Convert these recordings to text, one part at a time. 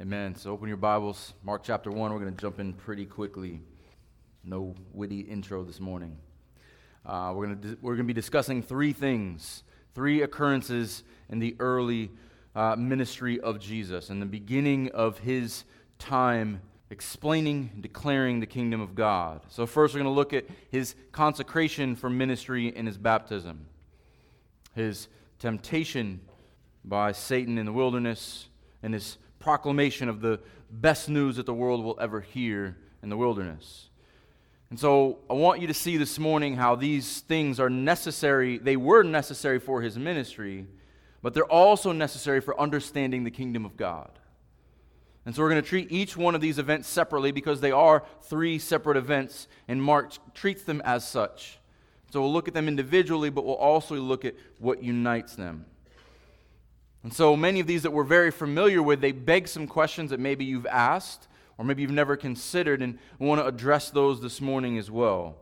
Amen. So open your Bibles, Mark chapter 1. We're going to jump in pretty quickly. No witty intro this morning. Uh, we're going to we're going to be discussing three things, three occurrences in the early uh, ministry of Jesus and the beginning of his time explaining and declaring the kingdom of God. So first we're going to look at his consecration for ministry and his baptism. His temptation by Satan in the wilderness and his proclamation of the best news that the world will ever hear in the wilderness. And so I want you to see this morning how these things are necessary. They were necessary for his ministry, but they're also necessary for understanding the kingdom of God. And so we're going to treat each one of these events separately because they are three separate events, and Mark treats them as such. So we'll look at them individually, but we'll also look at what unites them. And so many of these that we're very familiar with, they beg some questions that maybe you've asked or maybe you've never considered, and we want to address those this morning as well.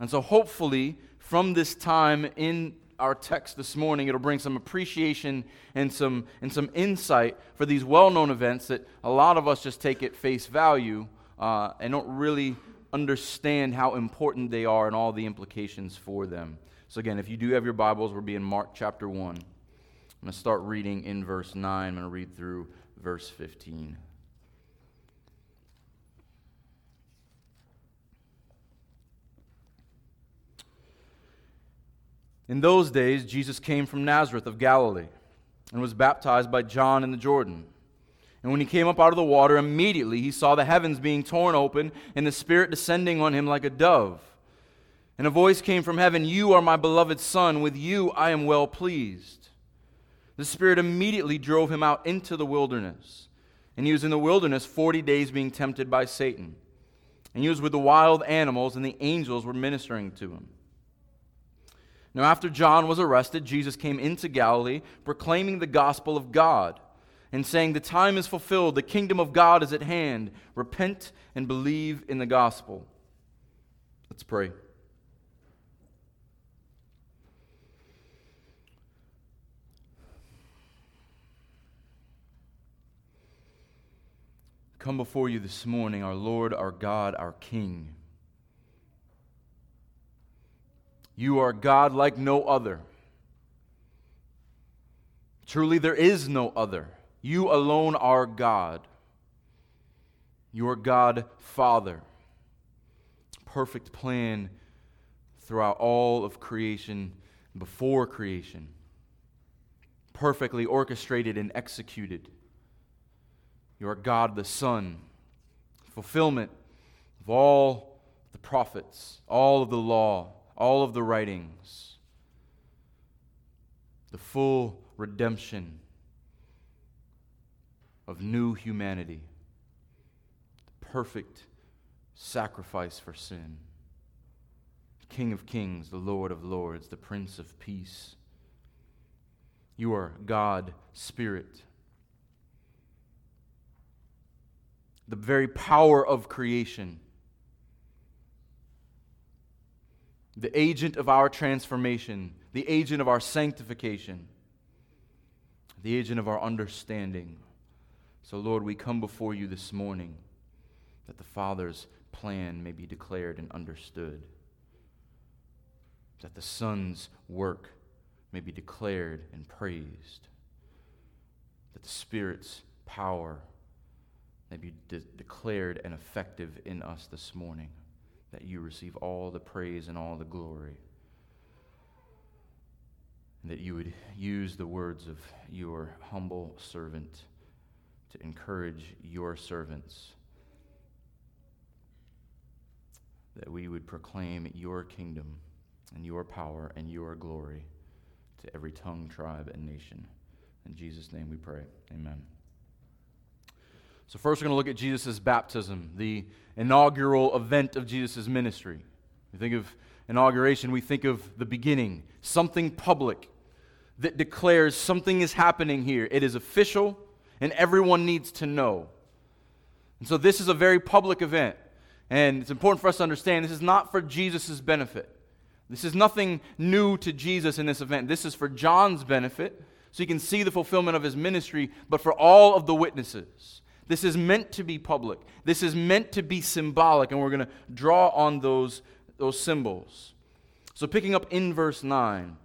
And so hopefully, from this time in our text this morning, it'll bring some appreciation and some, and some insight for these well known events that a lot of us just take at face value uh, and don't really understand how important they are and all the implications for them. So, again, if you do have your Bibles, we'll be in Mark chapter 1. I'm going to start reading in verse 9. I'm going to read through verse 15. In those days, Jesus came from Nazareth of Galilee and was baptized by John in the Jordan. And when he came up out of the water, immediately he saw the heavens being torn open and the Spirit descending on him like a dove. And a voice came from heaven You are my beloved Son, with you I am well pleased. The Spirit immediately drove him out into the wilderness. And he was in the wilderness 40 days being tempted by Satan. And he was with the wild animals, and the angels were ministering to him. Now, after John was arrested, Jesus came into Galilee, proclaiming the gospel of God, and saying, The time is fulfilled, the kingdom of God is at hand. Repent and believe in the gospel. Let's pray. Come before you this morning, our Lord, our God, our King. You are God like no other. Truly, there is no other. You alone are God. You are God Father. Perfect plan throughout all of creation, before creation. Perfectly orchestrated and executed. You are God the Son, fulfillment of all the prophets, all of the law, all of the writings, the full redemption of new humanity, the perfect sacrifice for sin. King of kings, the Lord of lords, the Prince of peace. You are God, Spirit. The very power of creation, the agent of our transformation, the agent of our sanctification, the agent of our understanding. So, Lord, we come before you this morning that the Father's plan may be declared and understood, that the Son's work may be declared and praised, that the Spirit's power may be de- declared and effective in us this morning, that you receive all the praise and all the glory, and that you would use the words of your humble servant to encourage your servants, that we would proclaim your kingdom and your power and your glory to every tongue, tribe, and nation. In Jesus' name we pray. Amen. So, first, we're going to look at Jesus' baptism, the inaugural event of Jesus' ministry. We think of inauguration, we think of the beginning, something public that declares something is happening here. It is official, and everyone needs to know. And so, this is a very public event. And it's important for us to understand this is not for Jesus' benefit. This is nothing new to Jesus in this event. This is for John's benefit, so he can see the fulfillment of his ministry, but for all of the witnesses This is meant to be public. This is meant to be symbolic, and we're going to draw on those, those symbols. So, picking up in verse 9.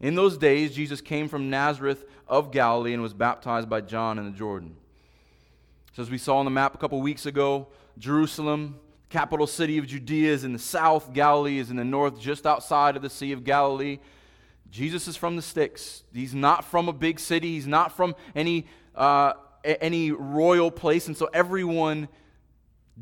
In those days, Jesus came from Nazareth of Galilee and was baptized by John in the Jordan. So, as we saw on the map a couple weeks ago, Jerusalem, capital city of Judea, is in the south, Galilee is in the north, just outside of the Sea of Galilee. Jesus is from the sticks. He's not from a big city, he's not from any, uh, any royal place, and so everyone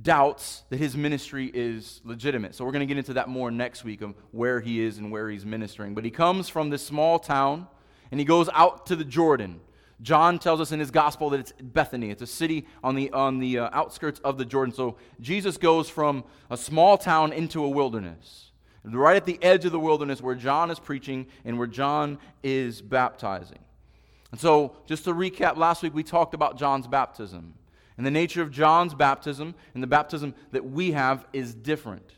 doubts that his ministry is legitimate. So we're going to get into that more next week of where he is and where he's ministering. But he comes from this small town and he goes out to the Jordan. John tells us in his gospel that it's Bethany. It's a city on the, on the uh, outskirts of the Jordan. So Jesus goes from a small town into a wilderness, right at the edge of the wilderness where John is preaching and where John is baptizing. And so, just to recap, last week we talked about John's baptism. And the nature of John's baptism and the baptism that we have is different.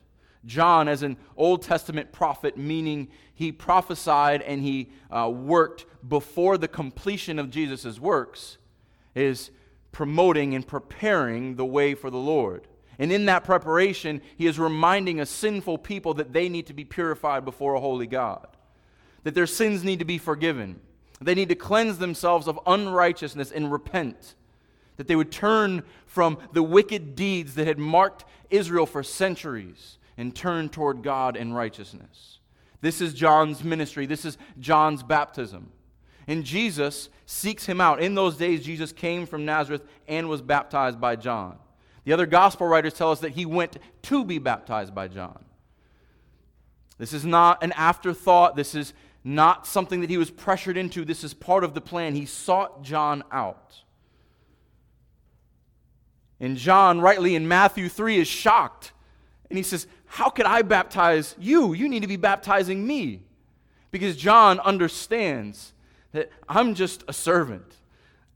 John, as an Old Testament prophet, meaning he prophesied and he uh, worked before the completion of Jesus' works, is promoting and preparing the way for the Lord. And in that preparation, he is reminding a sinful people that they need to be purified before a holy God, that their sins need to be forgiven, they need to cleanse themselves of unrighteousness and repent that they would turn from the wicked deeds that had marked Israel for centuries and turn toward God in righteousness. This is John's ministry. This is John's baptism. And Jesus seeks him out. In those days, Jesus came from Nazareth and was baptized by John. The other gospel writers tell us that he went to be baptized by John. This is not an afterthought. This is not something that he was pressured into. This is part of the plan. He sought John out. And John, rightly in Matthew 3, is shocked. And he says, How could I baptize you? You need to be baptizing me. Because John understands that I'm just a servant,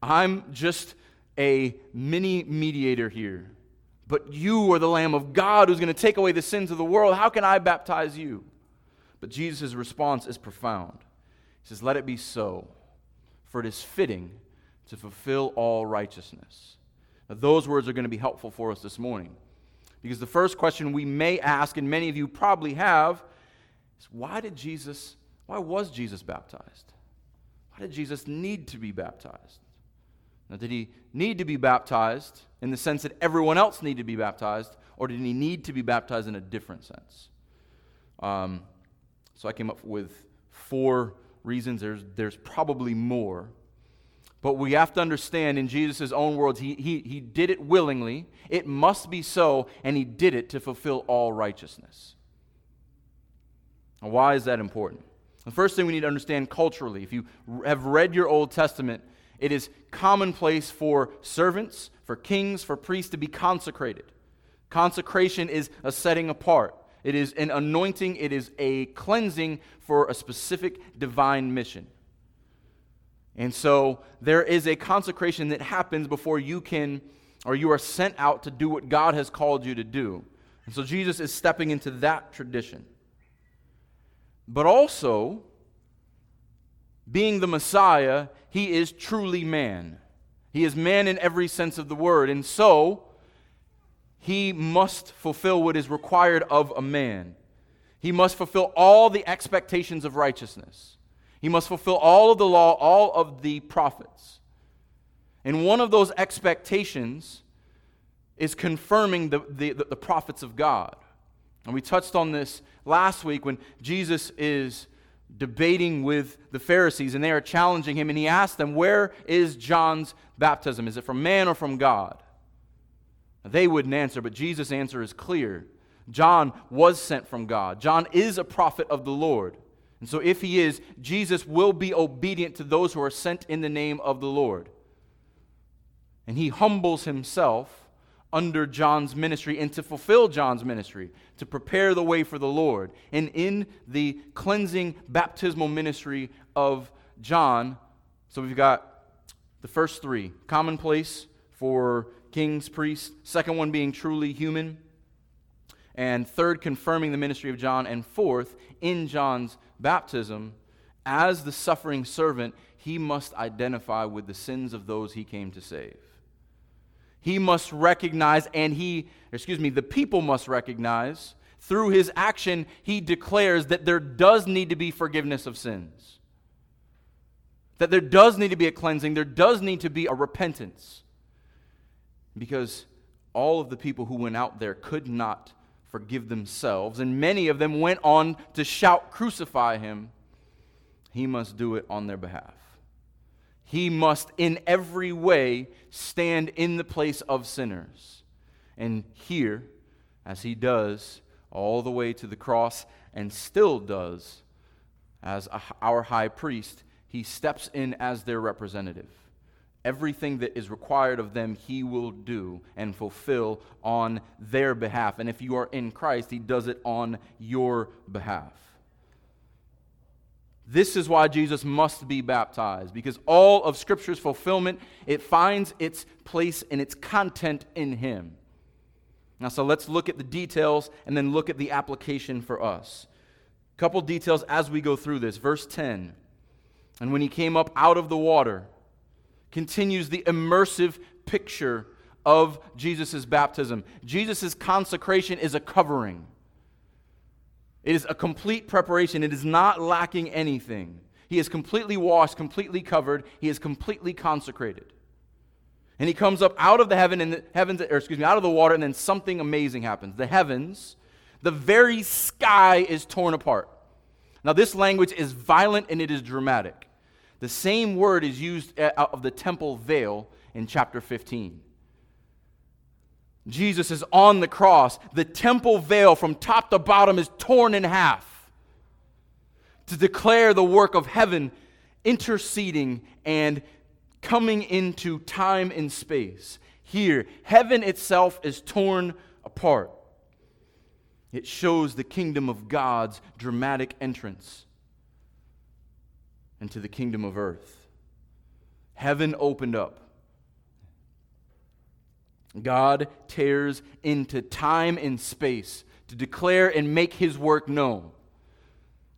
I'm just a mini mediator here. But you are the Lamb of God who's going to take away the sins of the world. How can I baptize you? But Jesus' response is profound. He says, Let it be so, for it is fitting to fulfill all righteousness. Now, those words are going to be helpful for us this morning. Because the first question we may ask, and many of you probably have, is why did Jesus, why was Jesus baptized? Why did Jesus need to be baptized? Now, did he need to be baptized in the sense that everyone else needed to be baptized, or did he need to be baptized in a different sense? Um, so I came up with four reasons. There's, there's probably more. But we have to understand, in Jesus' own words, he, he, he did it willingly. It must be so, and he did it to fulfill all righteousness. Now, why is that important? The first thing we need to understand culturally, if you have read your Old Testament, it is commonplace for servants, for kings, for priests to be consecrated. Consecration is a setting apart, it is an anointing, it is a cleansing for a specific divine mission. And so there is a consecration that happens before you can, or you are sent out to do what God has called you to do. And so Jesus is stepping into that tradition. But also, being the Messiah, he is truly man. He is man in every sense of the word. And so, he must fulfill what is required of a man. He must fulfill all the expectations of righteousness. He must fulfill all of the law, all of the prophets. And one of those expectations is confirming the, the, the, prophets of God. And we touched on this last week when Jesus is debating with the Pharisees and they are challenging him, and he asked them, Where is John's baptism? Is it from man or from God? They wouldn't answer, but Jesus' answer is clear. John was sent from God. John is a prophet of the Lord. And so, if he is, Jesus will be obedient to those who are sent in the name of the Lord. And he humbles himself under John's ministry and to fulfill John's ministry, to prepare the way for the Lord. And in the cleansing baptismal ministry of John, so we've got the first three commonplace for kings, priests, second one being truly human, and third, confirming the ministry of John, and fourth, in John's baptism, as the suffering servant, he must identify with the sins of those he came to save. He must recognize, and he, excuse me, the people must recognize through his action, he declares that there does need to be forgiveness of sins. That there does need to be a cleansing, there does need to be a repentance. Because all of the people who went out there could not forgive themselves, and many of them went on to shout, Crucify him. He must do it on their behalf. He must, in every way, stand in the place of sinners. And here, as he does, all the way to the cross and still does as our high priest, he steps in as their representative. Everything that is required of them, he will do and fulfill on their behalf. And if you are in Christ, he does it on your behalf. This is why Jesus must be baptized, because all of Scripture's fulfillment, it finds its place and its content in him. Now, so let's look at the details and then look at the application for us. A couple details as we go through this. Verse 10 And when he came up out of the water, continues the immersive picture of Jesus' baptism. Jesus' consecration is a covering, it is a complete preparation, it is not lacking anything. He is completely washed, completely covered, he is completely consecrated. And he comes up out of the heaven and the heavens, or excuse me, out of the water, and then something amazing happens. The heavens, the very sky is torn apart. Now, this language is violent and it is dramatic. The same word is used uh, of the temple veil in chapter 15. Jesus is on the cross. The temple veil from top to bottom is torn in half to declare the work of heaven interceding and coming into time and space. Here, heaven itself is torn apart. It shows the kingdom of God's dramatic entrance into the kingdom of earth. Heaven opened up. God tears into time and space to declare and make his work known.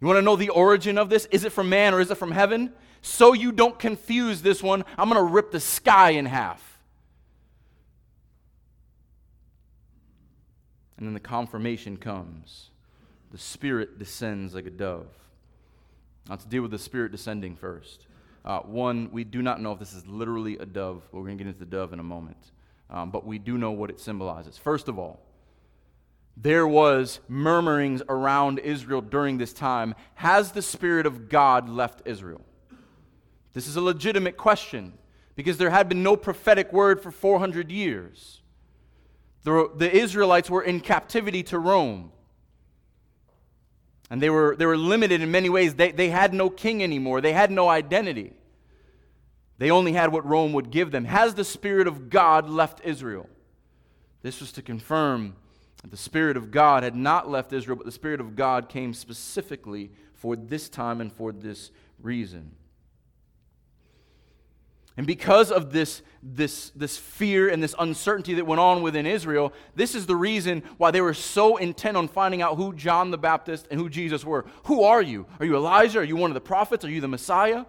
You want to know the origin of this? Is it from man or is it from heaven? so you don't confuse this one, I'm going to rip the sky in half. And then the confirmation comes. The Spirit descends like a dove. Let's deal with the Spirit descending first. Uh, one, we do not know if this is literally a dove. We're going to get into the dove in a moment. Um, but we do know what it symbolizes. First of all, there was murmurings around Israel during this time. Has the Spirit of God left Israel? This is a legitimate question because there had been no prophetic word for 400 years. The, the Israelites were in captivity to Rome. And they were, they were limited in many ways. They, they had no king anymore, they had no identity. They only had what Rome would give them. Has the Spirit of God left Israel? This was to confirm that the Spirit of God had not left Israel, but the Spirit of God came specifically for this time and for this reason. And because of this, this, this fear and this uncertainty that went on within Israel, this is the reason why they were so intent on finding out who John the Baptist and who Jesus were. Who are you? Are you Elijah? Are you one of the prophets? Are you the Messiah?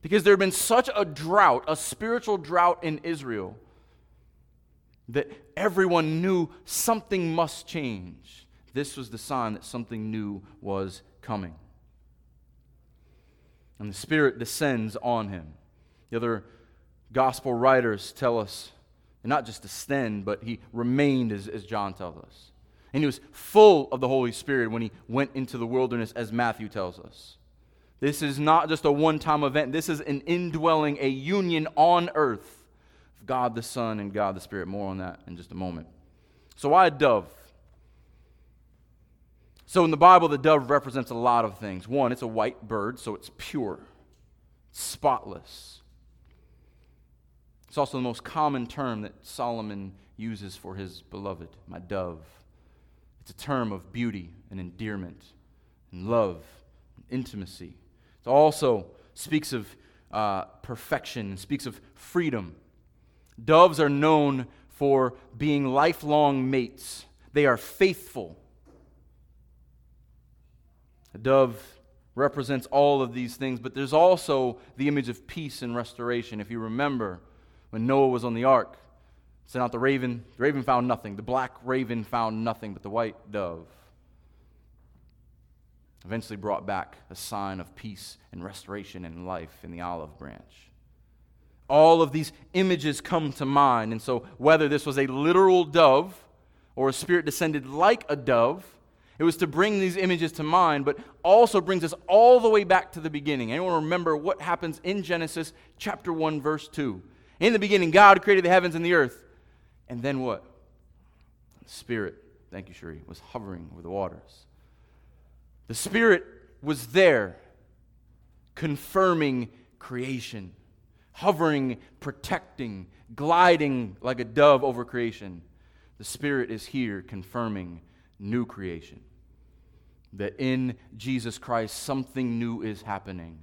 Because there had been such a drought, a spiritual drought in Israel, that everyone knew something must change. This was the sign that something new was coming. And the Spirit descends on him. The other gospel writers tell us, not just descend, but he remained, as, as John tells us. And he was full of the Holy Spirit when he went into the wilderness, as Matthew tells us. This is not just a one time event, this is an indwelling, a union on earth of God the Son and God the Spirit. More on that in just a moment. So, why a dove? So, in the Bible, the dove represents a lot of things. One, it's a white bird, so it's pure, spotless. It's also the most common term that Solomon uses for his beloved, my dove. It's a term of beauty and endearment and love and intimacy. It also speaks of uh, perfection, speaks of freedom. Doves are known for being lifelong mates, they are faithful. A dove represents all of these things, but there's also the image of peace and restoration. If you remember, when Noah was on the ark, Sent out the raven. The raven found nothing. The black raven found nothing but the white dove. Eventually brought back a sign of peace and restoration and life in the olive branch. All of these images come to mind. And so, whether this was a literal dove or a spirit descended like a dove, it was to bring these images to mind, but also brings us all the way back to the beginning. Anyone remember what happens in Genesis chapter 1, verse 2? In the beginning, God created the heavens and the earth. And then what? The Spirit, thank you, Cherie, was hovering over the waters. The Spirit was there, confirming creation, hovering, protecting, gliding like a dove over creation. The Spirit is here, confirming new creation. That in Jesus Christ, something new is happening.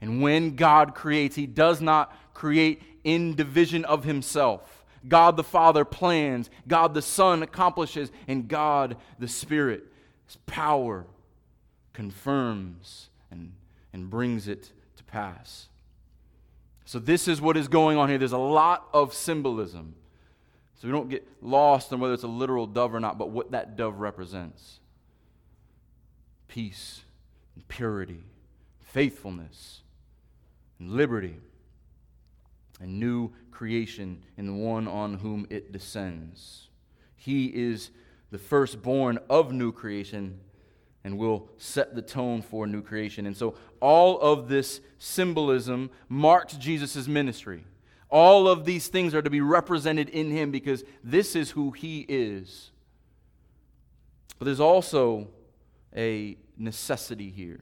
And when God creates, He does not create in division of Himself. God the Father plans, God the Son accomplishes, and God the Spirit, His power confirms and, and brings it to pass. So, this is what is going on here. There's a lot of symbolism. So, we don't get lost on whether it's a literal dove or not, but what that dove represents peace and purity, faithfulness and liberty, and new creation in the one on whom it descends. He is the firstborn of new creation and will set the tone for new creation. And so all of this symbolism marks Jesus' ministry. All of these things are to be represented in him because this is who he is. But there's also a necessity here.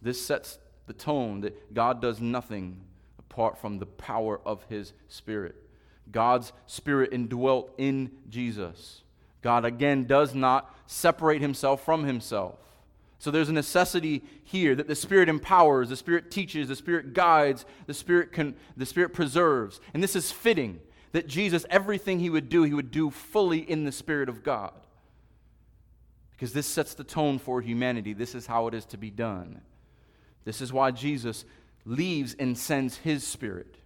This sets the tone that God does nothing apart from the power of his Spirit. God's Spirit indwelt in Jesus. God, again, does not separate himself from himself. So there's a necessity here that the Spirit empowers, the Spirit teaches, the Spirit guides, the Spirit, can, the Spirit preserves. And this is fitting that Jesus, everything he would do, he would do fully in the Spirit of God. Because this sets the tone for humanity. This is how it is to be done. This is why Jesus leaves and sends his Spirit.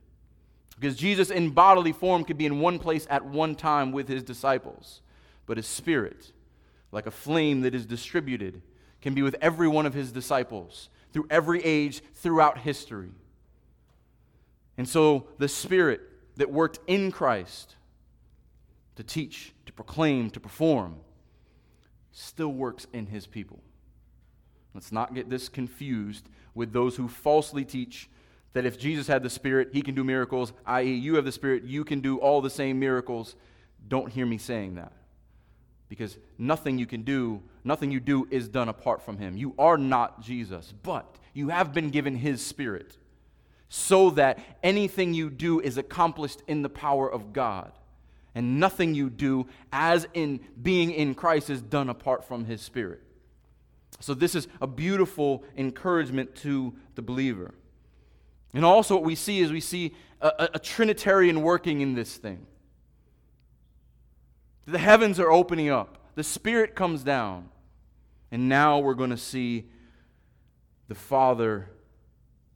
Because Jesus, in bodily form, could be in one place at one time with his disciples but his spirit, like a flame that is distributed, can be with every one of his disciples through every age throughout history. And so the spirit that worked in Christ to teach, to proclaim, to perform, still works in his people. Let's not get this confused with those who falsely teach that if Jesus had the Spirit, he can do miracles, i.e., you have the Spirit, you can do all the same miracles. Don't hear me saying that because nothing you can do, nothing you do is done apart from Him. You are not Jesus, but you have been given His Spirit so that anything you do is accomplished in the power of God. And nothing you do, as in being in Christ, is done apart from His Spirit. So, this is a beautiful encouragement to the believer. And also, what we see is we see a, a, a Trinitarian working in this thing. The heavens are opening up, the Spirit comes down, and now we're going to see the Father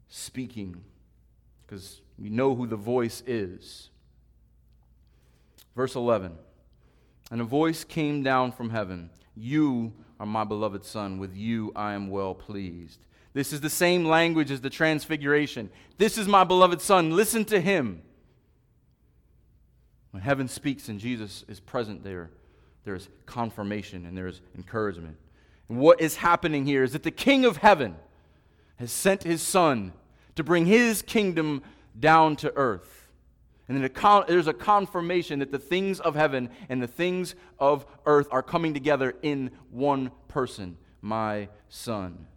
speaking because we know who the voice is. Verse 11 And a voice came down from heaven You are my beloved Son, with you I am well pleased. This is the same language as the transfiguration. This is my beloved Son, listen to him. When heaven speaks and Jesus is present there, there's confirmation and there's encouragement. And what is happening here is that the King of heaven has sent his Son to bring his kingdom down to earth. And then a there's a confirmation that the things of heaven and the things of earth are coming together in one person, my Son.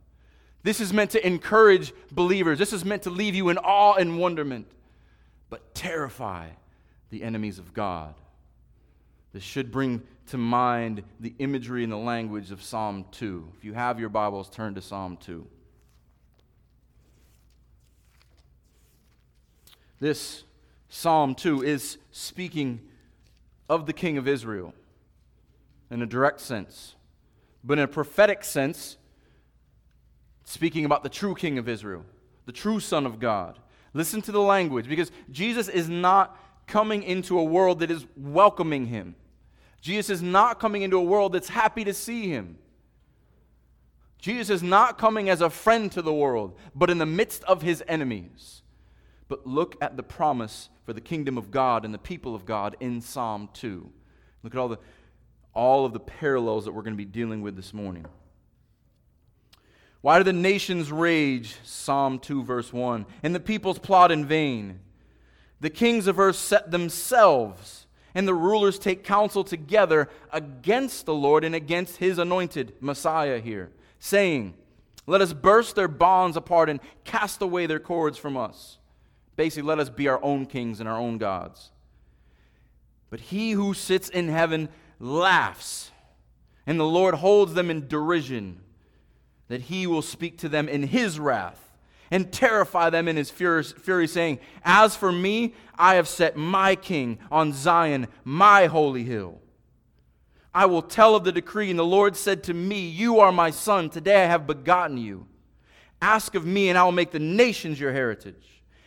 This is meant to encourage believers. This is meant to leave you in awe and wonderment, but terrify the enemies of God. This should bring to mind the imagery and the language of Psalm 2. If you have your Bibles, turn to Psalm 2. This Psalm 2 is speaking of the King of Israel in a direct sense, but in a prophetic sense, speaking about the true King of Israel, the true Son of God. Listen to the language because Jesus is not coming into a world that is welcoming him. Jesus is not coming into a world that's happy to see him. Jesus is not coming as a friend to the world, but in the midst of his enemies. But look at the promise for the kingdom of God and the people of God in Psalm 2. Look at all the all of the parallels that we're going to be dealing with this morning. Why do the nations rage? Psalm 2, verse 1. And the peoples plot in vain. The kings of earth set themselves, and the rulers take counsel together against the Lord and against his anointed Messiah here, saying, Let us burst their bonds apart and cast away their cords from us. Basically, let us be our own kings and our own gods. But he who sits in heaven laughs, and the Lord holds them in derision, that he will speak to them in his wrath and terrify them in his fury, saying, As for me, I have set my king on Zion, my holy hill. I will tell of the decree, and the Lord said to me, You are my son, today I have begotten you. Ask of me, and I will make the nations your heritage,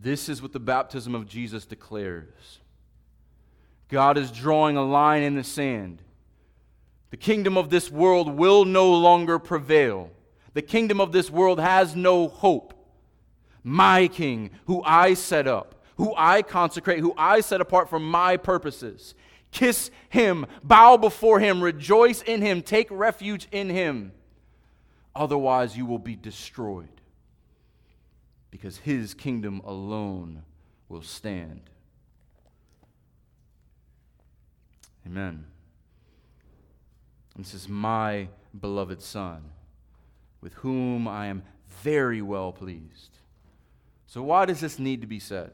This is what the baptism of Jesus declares. God is drawing a line in the sand. The kingdom of this world will no longer prevail. The kingdom of this world has no hope. My king, who I set up, who I consecrate, who I set apart for my purposes. Kiss him, bow before him, rejoice in him, take refuge in him. Otherwise, you will be destroyed because his kingdom alone will stand. Amen. This is my beloved Son, with whom I am very well pleased. So, why does this need to be said?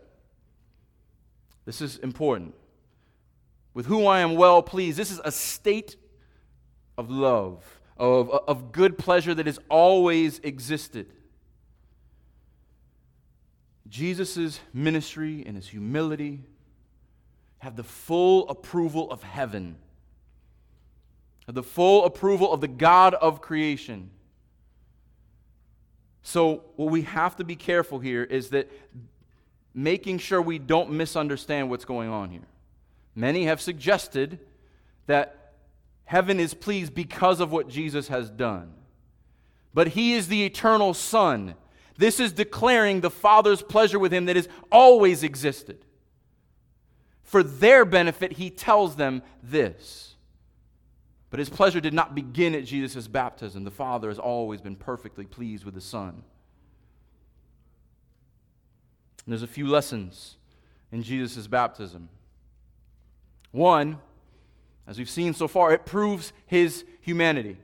This is important. With whom I am well pleased. This is a state of love, of, of good pleasure that has always existed. Jesus' ministry and his humility have the full approval of heaven, have the full approval of the God of creation. So, what we have to be careful here is that making sure we don't misunderstand what's going on here. Many have suggested that heaven is pleased because of what Jesus has done. But he is the eternal Son. This is declaring the Father's pleasure with him that has always existed. For their benefit, he tells them this. But his pleasure did not begin at Jesus' baptism. The Father has always been perfectly pleased with the Son. And there's a few lessons in Jesus' baptism. One, as we've seen so far, it proves his humanity.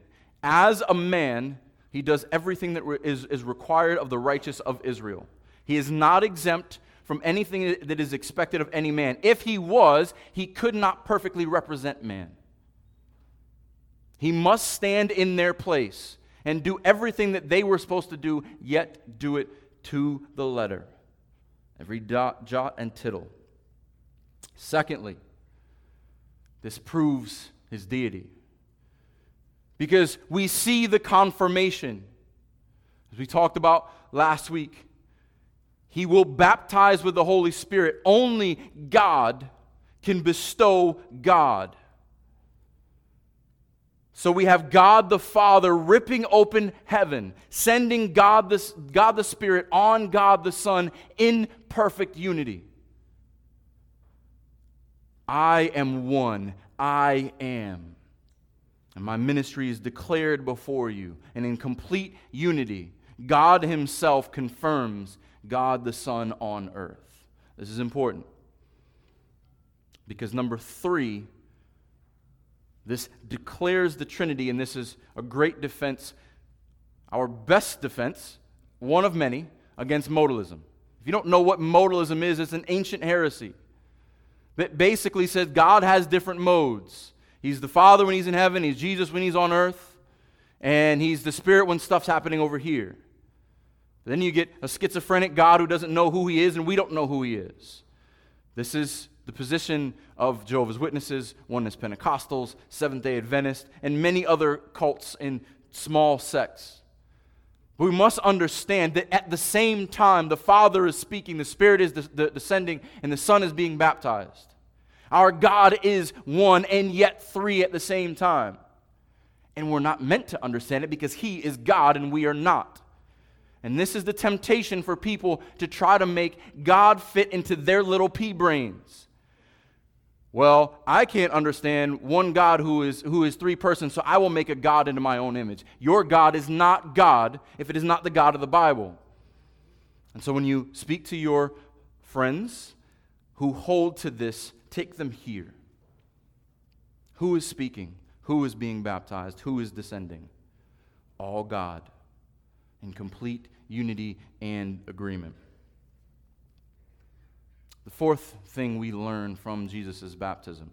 As a man, he does everything that is, is required of the righteous of Israel. He is not exempt from anything that is expected of any man. If he was, he could not perfectly represent man. He must stand in their place and do everything that they were supposed to do, yet do it to the letter. Every dot, jot, and tittle. Secondly, this proves his deity because we see the confirmation. As we talked about last week, he will baptize with the Holy Spirit. Only God can bestow God. So we have God the Father ripping open heaven, sending God the, God the Spirit on God the Son in perfect unity. I am one. I am. And my ministry is declared before you. And in complete unity, God Himself confirms God the Son on earth. This is important. Because number three, this declares the Trinity, and this is a great defense, our best defense, one of many, against modalism. If you don't know what modalism is, it's an ancient heresy that basically says God has different modes. He's the Father when he's in heaven, he's Jesus when he's on earth, and he's the Spirit when stuff's happening over here. Then you get a schizophrenic God who doesn't know who he is, and we don't know who he is. This is the position of Jehovah's Witnesses, Oneness Pentecostals, Seventh day Adventists, and many other cults in small sects. We must understand that at the same time, the Father is speaking, the Spirit is descending, and the Son is being baptized. Our God is one and yet three at the same time. And we're not meant to understand it because He is God and we are not. And this is the temptation for people to try to make God fit into their little pea brains. Well, I can't understand one God who is, who is three persons, so I will make a God into my own image. Your God is not God if it is not the God of the Bible. And so when you speak to your friends who hold to this, take them here. Who is speaking? Who is being baptized? Who is descending? All God in complete unity and agreement. The fourth thing we learn from Jesus' baptism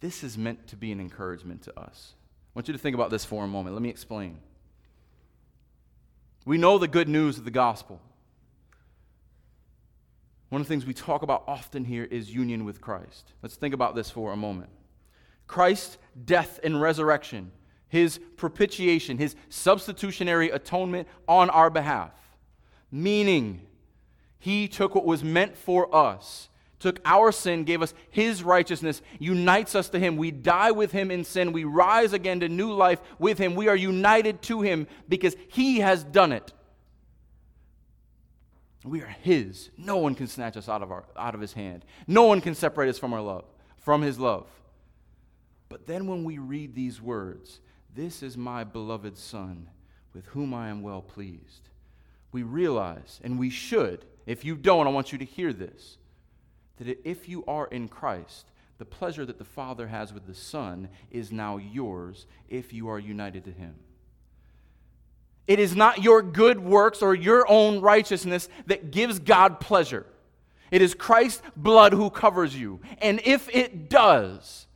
this is meant to be an encouragement to us. I want you to think about this for a moment. Let me explain. We know the good news of the gospel. One of the things we talk about often here is union with Christ. Let's think about this for a moment. Christ's death and resurrection, his propitiation, his substitutionary atonement on our behalf, meaning he took what was meant for us, took our sin, gave us His righteousness, unites us to Him. We die with Him in sin. We rise again to new life with Him. We are united to Him because He has done it. We are His. No one can snatch us out of, our, out of His hand. No one can separate us from our love, from His love. But then when we read these words, this is my beloved Son, with whom I am well pleased, we realize, and we should, if you don't, I want you to hear this that if you are in Christ, the pleasure that the Father has with the Son is now yours if you are united to Him. It is not your good works or your own righteousness that gives God pleasure. It is Christ's blood who covers you. And if it does,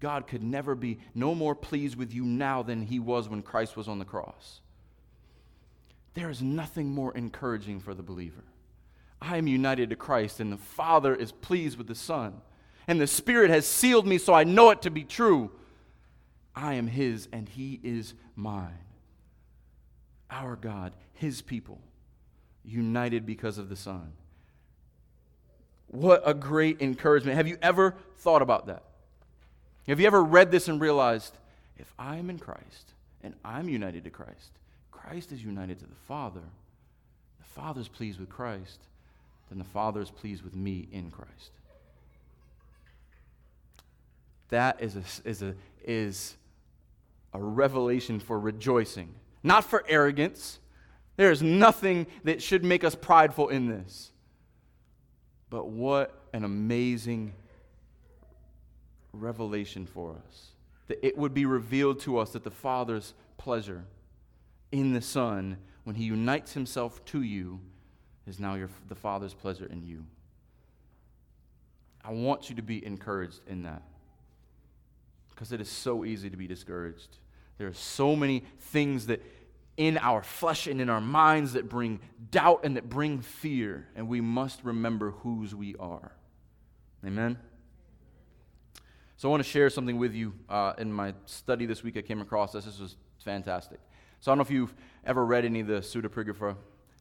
God could never be no more pleased with you now than he was when Christ was on the cross. There is nothing more encouraging for the believer. I am united to Christ, and the Father is pleased with the Son. And the Spirit has sealed me so I know it to be true. I am His, and He is mine. Our God, His people, united because of the Son. What a great encouragement. Have you ever thought about that? Have you ever read this and realized if I'm in Christ and I'm united to Christ, Christ is united to the Father, the Father's pleased with Christ, then the Father is pleased with me in Christ. That is a, is a, is a revelation for rejoicing, not for arrogance. There is nothing that should make us prideful in this. But what an amazing revelation for us. That it would be revealed to us that the Father's pleasure in the Son, when He unites Himself to you, is now your, the Father's pleasure in you. I want you to be encouraged in that because it is so easy to be discouraged. There are so many things that in our flesh and in our minds that bring doubt and that bring fear, and we must remember whose we are. Amen? So I want to share something with you. Uh, in my study this week, I came across this. This was fantastic. So I don't know if you've ever read any of the pseudepigrapha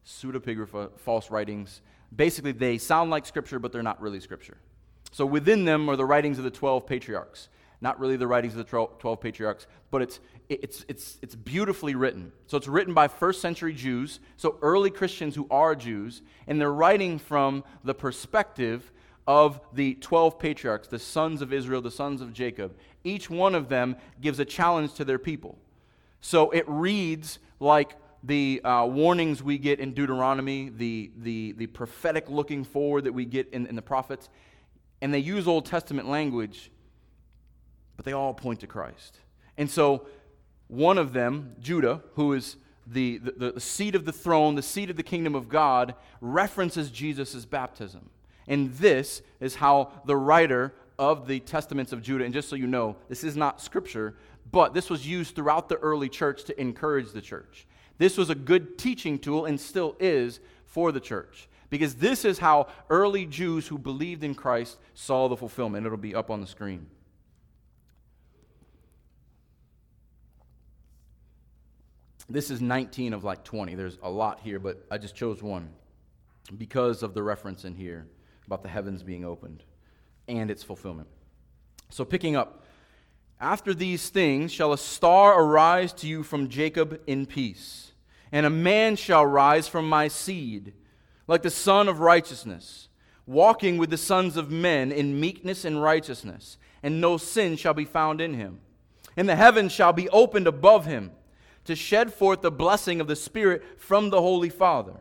pseudepigrapha, false writings. Basically, they sound like Scripture, but they're not really Scripture. So within them are the writings of the 12 patriarchs. Not really the writings of the 12 patriarchs, but it's, it's, it's, it's beautifully written. So it's written by first century Jews, so early Christians who are Jews, and they're writing from the perspective of the 12 patriarchs, the sons of Israel, the sons of Jacob. Each one of them gives a challenge to their people. So it reads like the uh, warnings we get in Deuteronomy, the, the, the prophetic looking forward that we get in, in the prophets, and they use Old Testament language, but they all point to Christ. And so, one of them, Judah, who is the, the, the seat of the throne, the seat of the kingdom of God, references Jesus' baptism. And this is how the writer of the Testaments of Judah, and just so you know, this is not scripture, but this was used throughout the early church to encourage the church. This was a good teaching tool and still is for the church. Because this is how early Jews who believed in Christ saw the fulfillment. It'll be up on the screen. This is 19 of like 20. There's a lot here, but I just chose one because of the reference in here about the heavens being opened and its fulfillment. So, picking up, after these things shall a star arise to you from Jacob in peace, and a man shall rise from my seed, like the Sun of righteousness, walking with the sons of men in meekness and righteousness, and no sin shall be found in him. And the heavens shall be opened above him to shed forth the blessing of the Spirit from the Holy Father.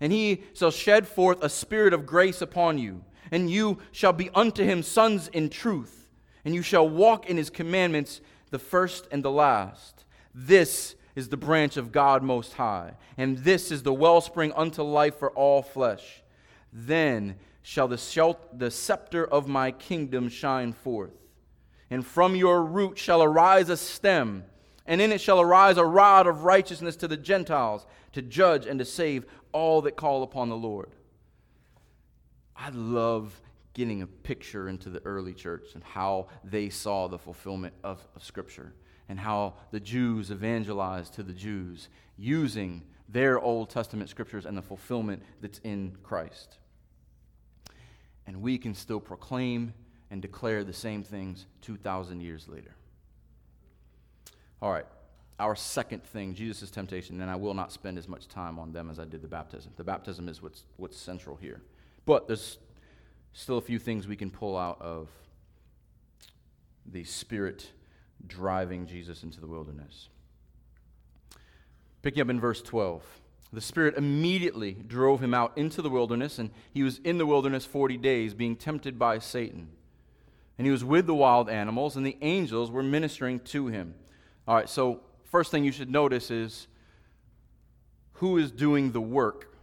And he shall shed forth a spirit of grace upon you, and you shall be unto him sons in truth, and you shall walk in his commandments, the first and the last. This is the branch of God Most High, and this is the wellspring unto life for all flesh. Then shall the, the scepter of my kingdom shine forth, and from your root shall arise a stem and in it shall arise a rod of righteousness to the Gentiles, to judge and to save all that call upon the Lord. I love getting a picture into the early church and how they saw the fulfillment of, of Scripture and how the Jews evangelized to the Jews using their Old Testament scriptures and the fulfillment that's in Christ. And we can still proclaim and declare the same things 2,000 years later. All right, our second thing, Jesus' temptation, and I will not spend as much time on them as I did the baptism. The baptism is what's, what's central here. But there's still a few things we can pull out of the Spirit driving Jesus into the wilderness. Picking up in verse 12. The Spirit immediately drove him out into the wilderness, and he was in the wilderness 40 days, being tempted by Satan. And he was with the wild animals, and the angels were ministering to him. All right, so first thing you should notice is who is doing the work,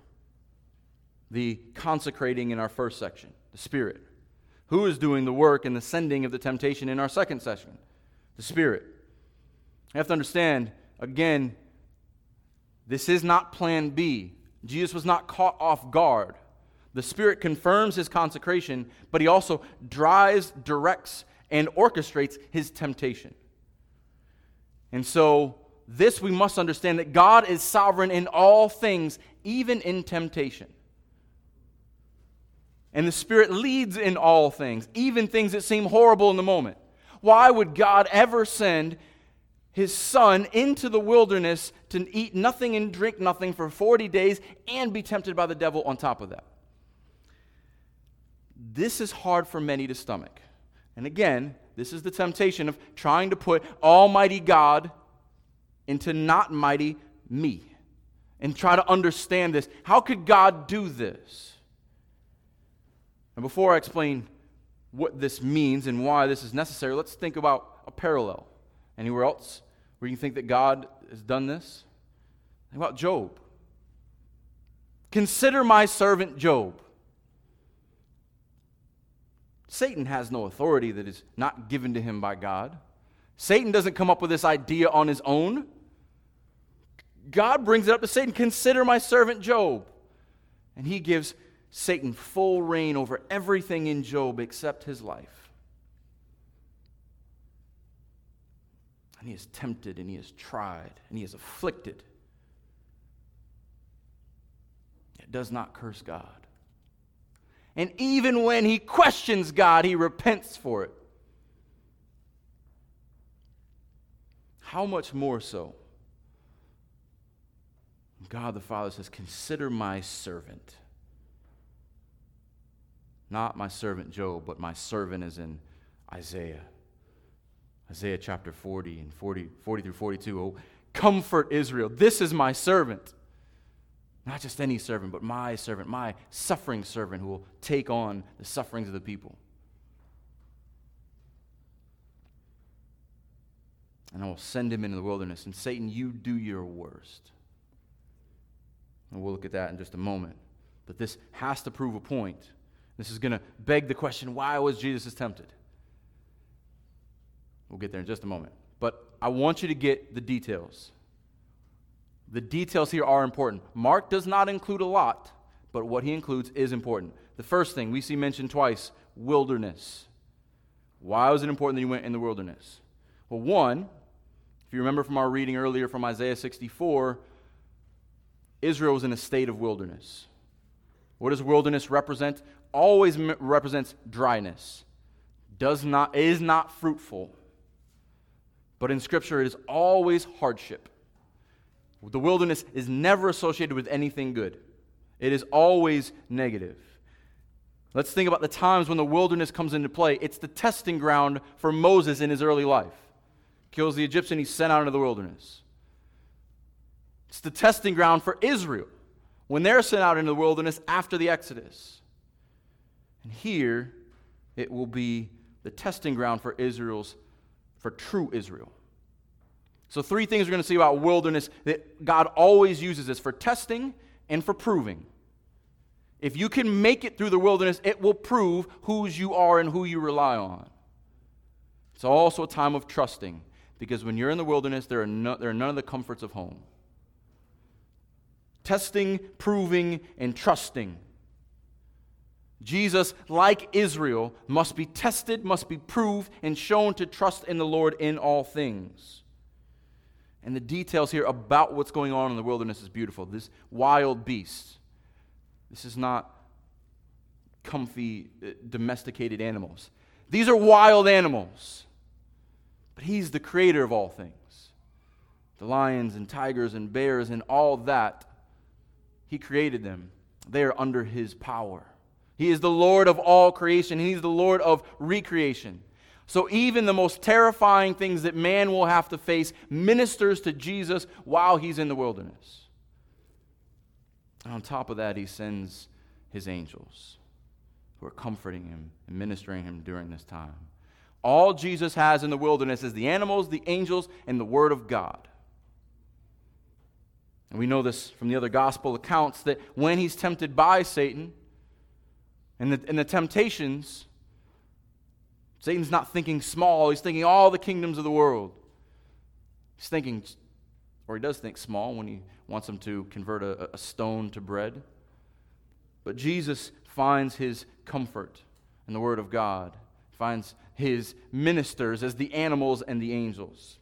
the consecrating in our first section, the Spirit. Who is doing the work in the sending of the temptation in our second section, the Spirit. You have to understand, again, this is not plan B. Jesus was not caught off guard. The Spirit confirms his consecration, but he also drives, directs, and orchestrates his temptation. And so, this we must understand that God is sovereign in all things, even in temptation. And the Spirit leads in all things, even things that seem horrible in the moment. Why would God ever send his son into the wilderness to eat nothing and drink nothing for 40 days and be tempted by the devil on top of that? This is hard for many to stomach. And again, this is the temptation of trying to put Almighty God into not mighty me and try to understand this. How could God do this? And before I explain what this means and why this is necessary, let's think about a parallel. Anywhere else where you think that God has done this? Think about Job. Consider my servant Job. Satan has no authority that is not given to him by God. Satan doesn't come up with this idea on his own. God brings it up to Satan Consider my servant Job. And he gives Satan full reign over everything in Job except his life. And he is tempted and he is tried and he is afflicted. It does not curse God. And even when he questions God, he repents for it. How much more so? God the Father says, Consider my servant. Not my servant Job, but my servant is in Isaiah. Isaiah chapter 40 and 40, 40 through 42. Oh, comfort Israel. This is my servant. Not just any servant, but my servant, my suffering servant who will take on the sufferings of the people. And I will send him into the wilderness. And Satan, you do your worst. And we'll look at that in just a moment. But this has to prove a point. This is going to beg the question why was Jesus tempted? We'll get there in just a moment. But I want you to get the details. The details here are important. Mark does not include a lot, but what he includes is important. The first thing we see mentioned twice wilderness. Why was it important that he went in the wilderness? Well, one, if you remember from our reading earlier from Isaiah 64, Israel was in a state of wilderness. What does wilderness represent? Always represents dryness. Does not is not fruitful. But in scripture it is always hardship. The wilderness is never associated with anything good. It is always negative. Let's think about the times when the wilderness comes into play. It's the testing ground for Moses in his early life. Kills the Egyptian, he's sent out into the wilderness. It's the testing ground for Israel when they're sent out into the wilderness after the Exodus. And here it will be the testing ground for Israel's, for true Israel. So, three things we're going to see about wilderness that God always uses this for testing and for proving. If you can make it through the wilderness, it will prove whose you are and who you rely on. It's also a time of trusting because when you're in the wilderness, there are, no, there are none of the comforts of home. Testing, proving, and trusting. Jesus, like Israel, must be tested, must be proved, and shown to trust in the Lord in all things. And the details here about what's going on in the wilderness is beautiful. This wild beast. This is not comfy, uh, domesticated animals. These are wild animals. But He's the creator of all things. The lions and tigers and bears and all that, He created them. They are under His power. He is the Lord of all creation, He's the Lord of recreation. So even the most terrifying things that man will have to face ministers to Jesus while he's in the wilderness. And on top of that, he sends his angels who are comforting him and ministering him during this time. All Jesus has in the wilderness is the animals, the angels, and the Word of God. And we know this from the other gospel accounts that when he's tempted by Satan and the, and the temptations, Satan's not thinking small, he's thinking all the kingdoms of the world. He's thinking, or he does think small when he wants them to convert a, a stone to bread. But Jesus finds his comfort in the Word of God, finds his ministers as the animals and the angels.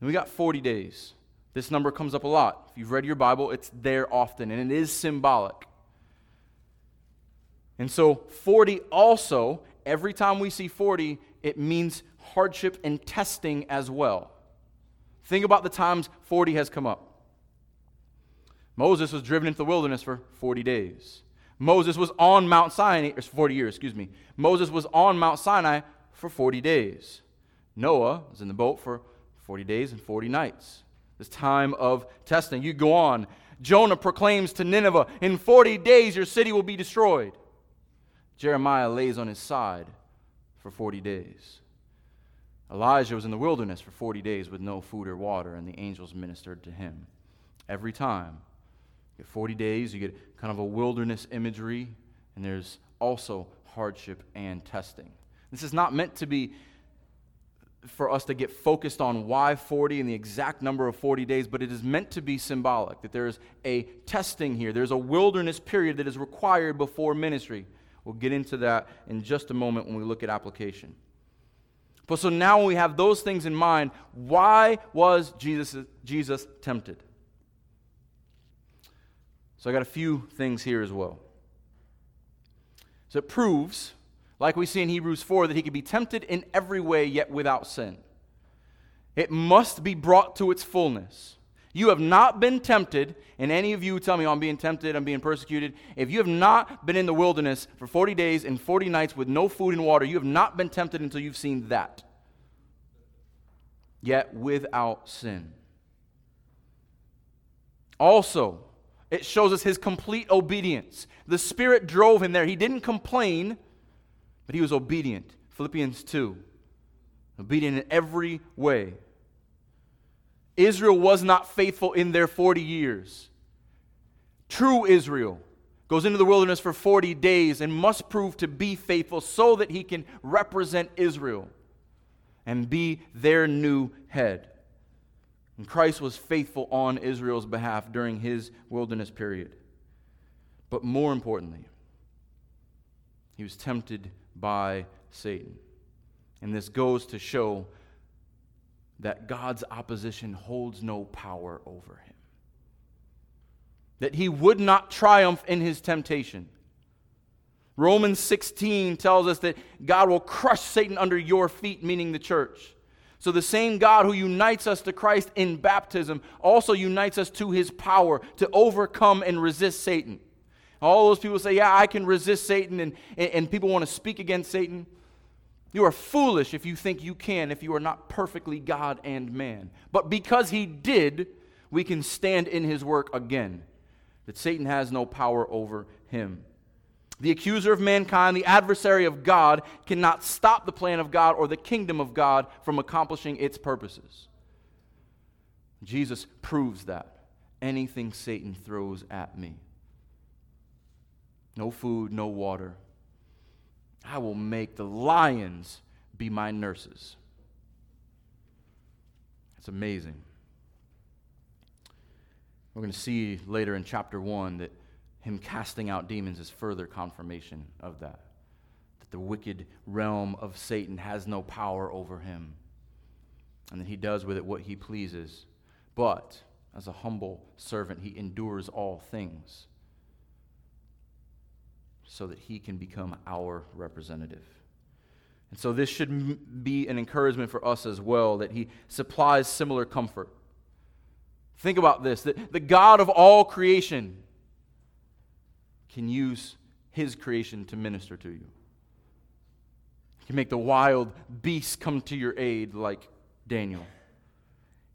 And we got 40 days. This number comes up a lot. If you've read your Bible, it's there often, and it is symbolic. And so 40 also, every time we see 40, it means hardship and testing as well. Think about the times 40 has come up. Moses was driven into the wilderness for 40 days. Moses was on Mount Sinai, or 40 years, excuse me. Moses was on Mount Sinai for 40 days. Noah was in the boat for 40 days and 40 nights. This time of testing. You go on. Jonah proclaims to Nineveh, In 40 days your city will be destroyed. Jeremiah lays on his side for 40 days. Elijah was in the wilderness for 40 days with no food or water, and the angels ministered to him. Every time, you get 40 days, you get kind of a wilderness imagery, and there's also hardship and testing. This is not meant to be for us to get focused on why 40 and the exact number of 40 days, but it is meant to be symbolic that there is a testing here. There's a wilderness period that is required before ministry. We'll get into that in just a moment when we look at application. But so now when we have those things in mind, why was Jesus, Jesus tempted? So I got a few things here as well. So it proves, like we see in Hebrews 4, that he could be tempted in every way, yet without sin. It must be brought to its fullness. You have not been tempted, and any of you tell me, oh, I'm being tempted, I'm being persecuted. If you have not been in the wilderness for 40 days and 40 nights with no food and water, you have not been tempted until you've seen that. Yet without sin. Also, it shows us his complete obedience. The Spirit drove him there. He didn't complain, but he was obedient. Philippians 2. Obedient in every way. Israel was not faithful in their 40 years. True Israel goes into the wilderness for 40 days and must prove to be faithful so that he can represent Israel and be their new head. And Christ was faithful on Israel's behalf during his wilderness period. But more importantly, he was tempted by Satan. And this goes to show that God's opposition holds no power over him that he would not triumph in his temptation. Romans 16 tells us that God will crush Satan under your feet, meaning the church. So, the same God who unites us to Christ in baptism also unites us to his power to overcome and resist Satan. All those people say, Yeah, I can resist Satan, and, and people want to speak against Satan. You are foolish if you think you can, if you are not perfectly God and man. But because he did, we can stand in his work again that Satan has no power over him. The accuser of mankind, the adversary of God, cannot stop the plan of God or the kingdom of God from accomplishing its purposes. Jesus proves that. Anything Satan throws at me no food, no water. I will make the lions be my nurses. It's amazing. We're going to see later in chapter 1 that him casting out demons is further confirmation of that. That the wicked realm of Satan has no power over him, and that he does with it what he pleases. But as a humble servant, he endures all things so that he can become our representative. And so, this should be an encouragement for us as well that he supplies similar comfort Think about this that the God of all creation can use his creation to minister to you. He can make the wild beasts come to your aid like Daniel.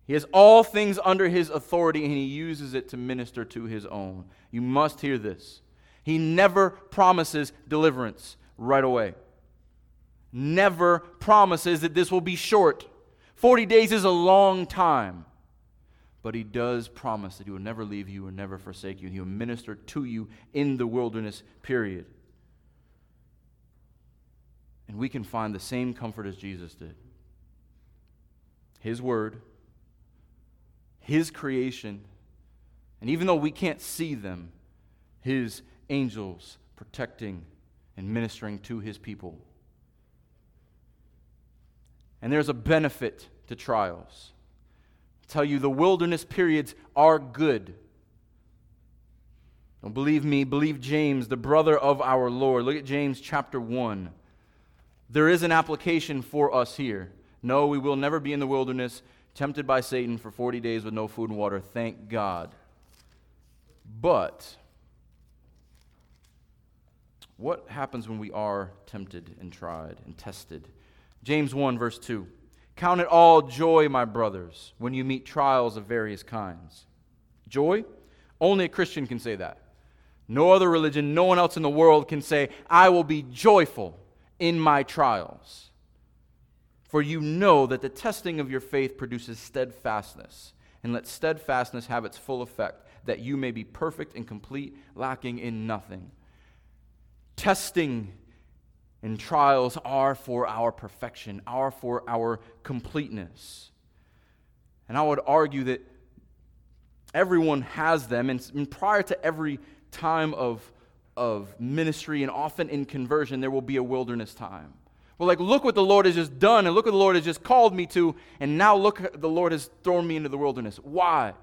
He has all things under his authority and he uses it to minister to his own. You must hear this. He never promises deliverance right away. Never promises that this will be short. 40 days is a long time. But he does promise that he will never leave you or never forsake you, and he will minister to you in the wilderness period. And we can find the same comfort as Jesus did. His word, his creation, and even though we can't see them, his angels protecting and ministering to his people. And there's a benefit to trials I tell you the wilderness periods are good. Don't believe me, believe James, the brother of our Lord. Look at James chapter 1. There is an application for us here. No, we will never be in the wilderness, tempted by Satan for 40 days with no food and water. Thank God. But what happens when we are tempted and tried and tested? James 1, verse 2. Count it all joy, my brothers, when you meet trials of various kinds. Joy? Only a Christian can say that. No other religion, no one else in the world can say, I will be joyful in my trials. For you know that the testing of your faith produces steadfastness. And let steadfastness have its full effect, that you may be perfect and complete, lacking in nothing. Testing and trials are for our perfection, are for our completeness. And I would argue that everyone has them, and, prior to every time of, of ministry and often in conversion, there will be a wilderness time. Well, like, look what the Lord has just done, and look what the Lord has just called me to, and now look, the Lord has thrown me into the wilderness. Why?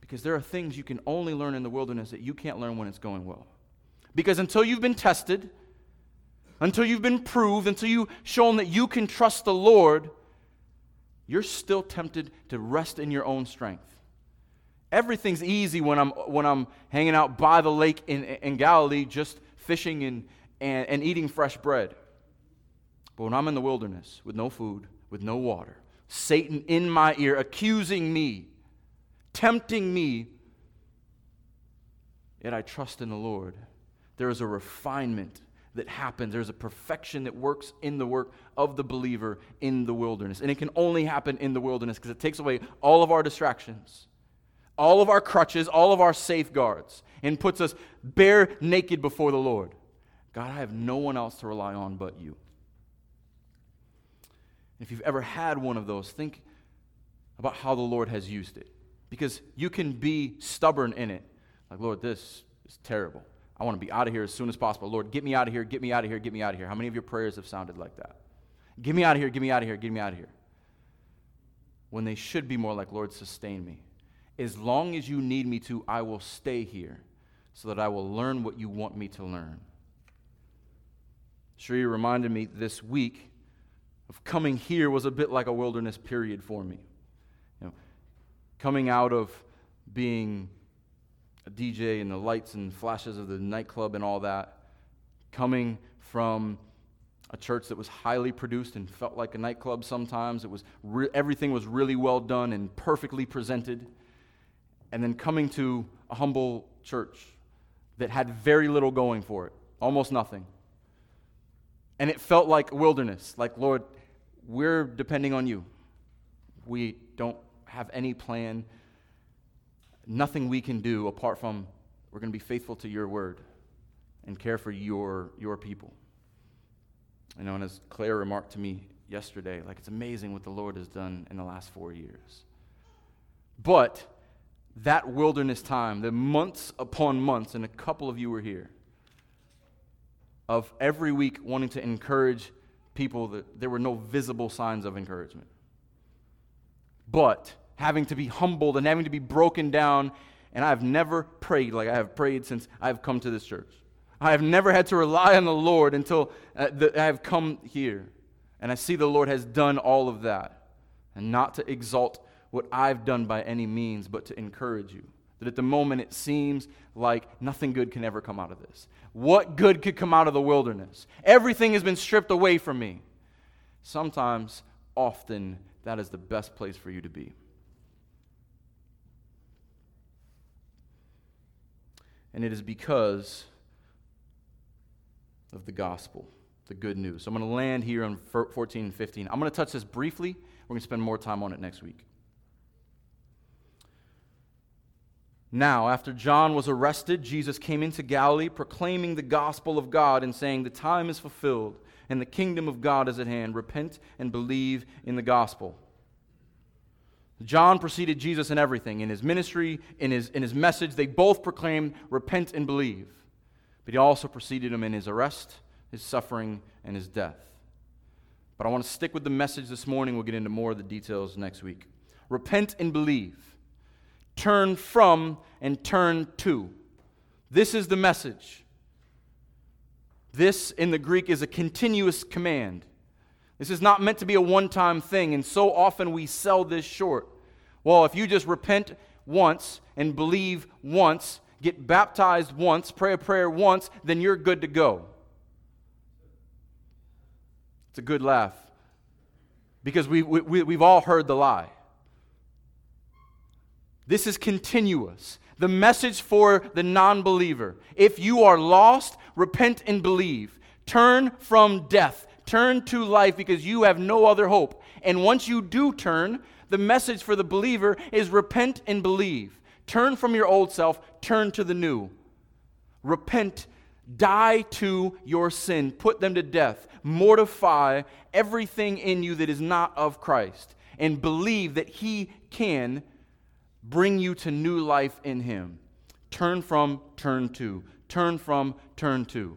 Because there are things you can only learn in the wilderness that you can't learn when it's going well. Because until you've been tested, until you've been proved, until you've shown that you can trust the Lord, you're still tempted to rest in your own strength. Everything's easy when I'm, when I'm hanging out by the lake in, in Galilee, just fishing and, and, and eating fresh bread. But when I'm in the wilderness with no food, with no water, Satan in my ear accusing me, tempting me, yet I trust in the Lord, there is a refinement that happens. There's a perfection that works in the work of the believer in the wilderness. And it can only happen in the wilderness because it takes away all of our distractions, all of our crutches, all of our safeguards, and puts us bare naked before the Lord. God, I have no one else to rely on but you. If you've ever had one of those, think about how the Lord has used it. Because you can be stubborn in it. Like, Lord, this is terrible. I want to be out of here as soon as possible. Lord, get me out of here, get me out of here, get me out of here. How many of your prayers have sounded like that? Get me out of here, get me out of here, get me out of here. When they should be more like, Lord, sustain me. As long as you need me to, I will stay here so that I will learn what you want me to learn. Sure, you reminded me this week of coming here was a bit like a wilderness period for me. You know, coming out of being a DJ and the lights and flashes of the nightclub and all that, coming from a church that was highly produced and felt like a nightclub sometimes. It was re- everything was really well done and perfectly presented. And then coming to a humble church that had very little going for it, almost nothing. And it felt like wilderness, like, Lord, we're depending on you. We don't have any plan nothing we can do apart from we're going to be faithful to your word and care for your, your people. You know, and as Claire remarked to me yesterday, like it's amazing what the Lord has done in the last four years. But that wilderness time, the months upon months, and a couple of you were here, of every week wanting to encourage people that there were no visible signs of encouragement. But having to be humbled and having to be broken down. And I've never prayed like I have prayed since I've come to this church. I have never had to rely on the Lord until uh, I have come here. And I see the Lord has done all of that. And not to exalt what I've done by any means, but to encourage you. That at the moment it seems like nothing good can ever come out of this. What good could come out of the wilderness? Everything has been stripped away from me. Sometimes, often, that is the best place for you to be. And it is because of the gospel, the good news. So I'm going to land here on 14 and 15. I'm going to touch this briefly. We're going to spend more time on it next week. Now, after John was arrested, Jesus came into Galilee proclaiming the gospel of God and saying, The time is fulfilled and the kingdom of God is at hand. Repent and believe in the gospel. John preceded Jesus in everything. In his ministry, in his, in his message, they both proclaimed, repent and believe. But he also preceded him in his arrest, his suffering, and his death. But I want to stick with the message this morning. We'll get into more of the details next week. Repent and believe. Turn from and turn to. This is the message. This in the Greek is a continuous command. This is not meant to be a one time thing, and so often we sell this short. Well, if you just repent once and believe once, get baptized once, pray a prayer once, then you're good to go. It's a good laugh because we, we, we've all heard the lie. This is continuous. The message for the non believer if you are lost, repent and believe. Turn from death Turn to life because you have no other hope. And once you do turn, the message for the believer is repent and believe. Turn from your old self, turn to the new. Repent, die to your sin, put them to death, mortify everything in you that is not of Christ, and believe that He can bring you to new life in Him. Turn from, turn to. Turn from, turn to.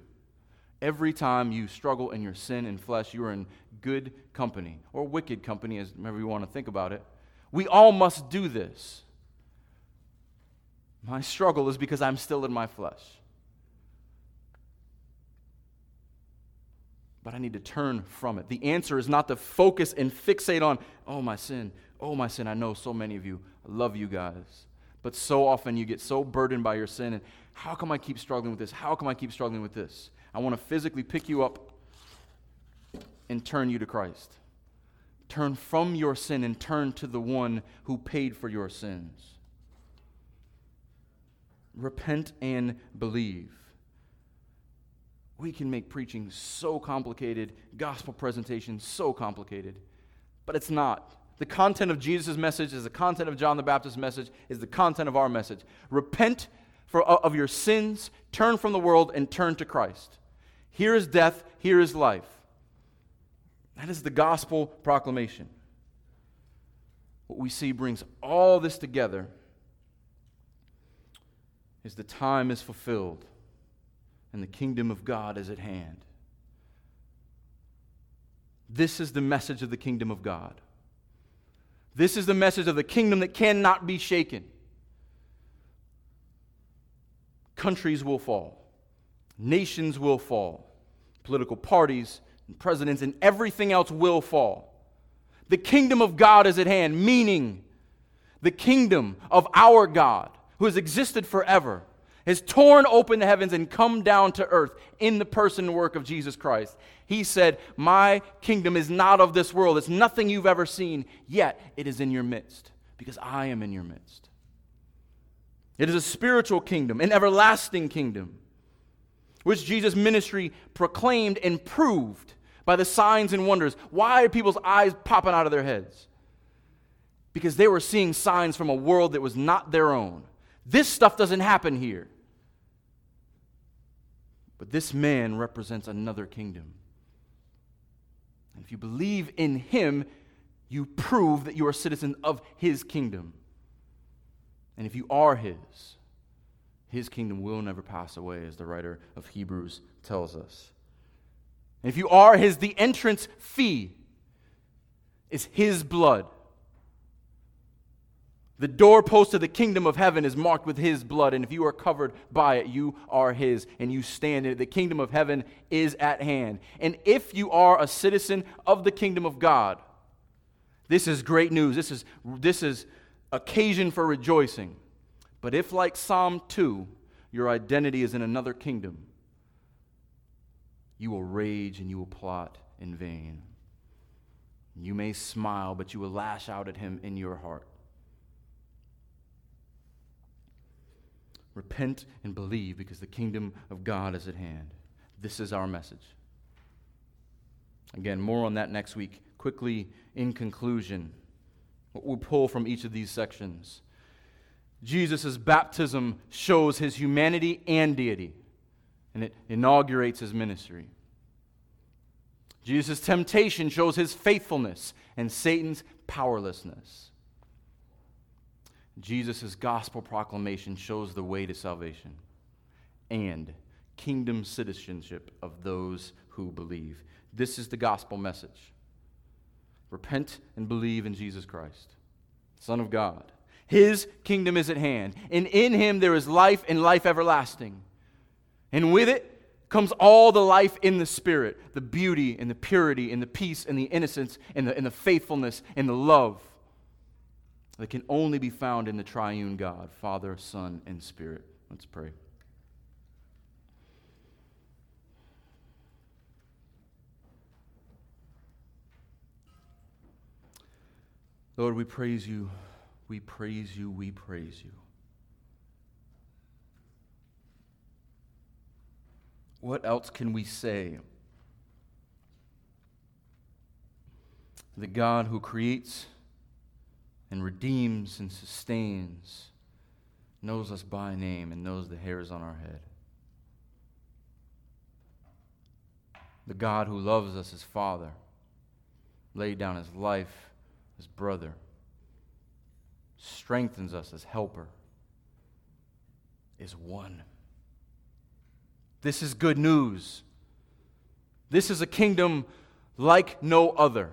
Every time you struggle in your sin and flesh, you are in good company, or wicked company, as however you want to think about it. We all must do this. My struggle is because I'm still in my flesh. But I need to turn from it. The answer is not to focus and fixate on, oh, my sin, oh, my sin. I know so many of you. I love you guys. But so often you get so burdened by your sin, and how come I keep struggling with this? How come I keep struggling with this? I want to physically pick you up and turn you to Christ. Turn from your sin and turn to the one who paid for your sins. Repent and believe. we can make preaching so complicated, gospel presentation so complicated, but it's not. The content of Jesus' message is the content of John the Baptist's message, is the content of our message. Repent for, of your sins, turn from the world, and turn to Christ. Here is death, here is life. That is the gospel proclamation. What we see brings all this together is the time is fulfilled and the kingdom of God is at hand. This is the message of the kingdom of God. This is the message of the kingdom that cannot be shaken. Countries will fall, nations will fall, political parties and presidents and everything else will fall. The kingdom of God is at hand, meaning the kingdom of our God, who has existed forever, has torn open the heavens and come down to earth in the person and work of Jesus Christ. He said, My kingdom is not of this world. It's nothing you've ever seen, yet it is in your midst, because I am in your midst. It is a spiritual kingdom, an everlasting kingdom, which Jesus' ministry proclaimed and proved by the signs and wonders. Why are people's eyes popping out of their heads? Because they were seeing signs from a world that was not their own. This stuff doesn't happen here. But this man represents another kingdom. And if you believe in him, you prove that you are citizens of his kingdom. And if you are his, his kingdom will never pass away, as the writer of Hebrews tells us. And if you are his, the entrance fee is his blood. The doorpost of the kingdom of heaven is marked with his blood, and if you are covered by it, you are his, and you stand in it. The kingdom of heaven is at hand. And if you are a citizen of the kingdom of God, this is great news. This is, this is occasion for rejoicing. But if, like Psalm 2, your identity is in another kingdom, you will rage and you will plot in vain. You may smile, but you will lash out at him in your heart. Repent and believe because the kingdom of God is at hand. This is our message. Again, more on that next week. Quickly, in conclusion, what we'll pull from each of these sections. Jesus' baptism shows his humanity and deity, and it inaugurates his ministry. Jesus' temptation shows his faithfulness and Satan's powerlessness. Jesus' gospel proclamation shows the way to salvation and kingdom citizenship of those who believe. This is the gospel message. Repent and believe in Jesus Christ, Son of God. His kingdom is at hand, and in him there is life and life everlasting. And with it comes all the life in the Spirit the beauty and the purity and the peace and the innocence and the, and the faithfulness and the love that can only be found in the triune God, Father, Son, and Spirit. Let's pray. Lord, we praise you. We praise you. We praise you. What else can we say? The God who creates and redeems and sustains, knows us by name, and knows the hairs on our head. The God who loves us as Father, laid down his life as brother, strengthens us as helper, is one. This is good news. This is a kingdom like no other.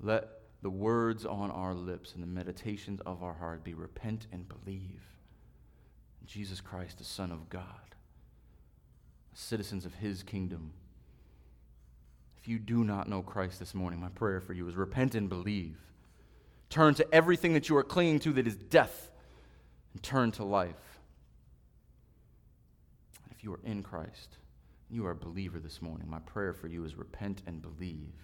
Let the words on our lips and the meditations of our heart be repent and believe Jesus Christ, the Son of God, citizens of his kingdom. If you do not know Christ this morning, my prayer for you is repent and believe. Turn to everything that you are clinging to that is death and turn to life. If you are in Christ, you are a believer this morning, my prayer for you is repent and believe.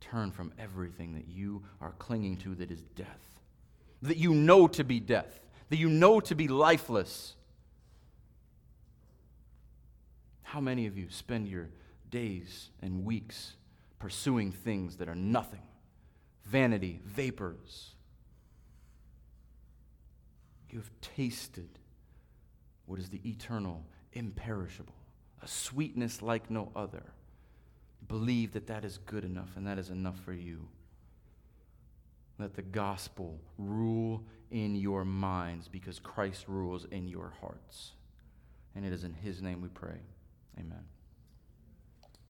Turn from everything that you are clinging to that is death, that you know to be death, that you know to be lifeless, How many of you spend your days and weeks pursuing things that are nothing? Vanity, vapors. You have tasted what is the eternal, imperishable, a sweetness like no other. Believe that that is good enough and that is enough for you. Let the gospel rule in your minds because Christ rules in your hearts. And it is in his name we pray. Amen.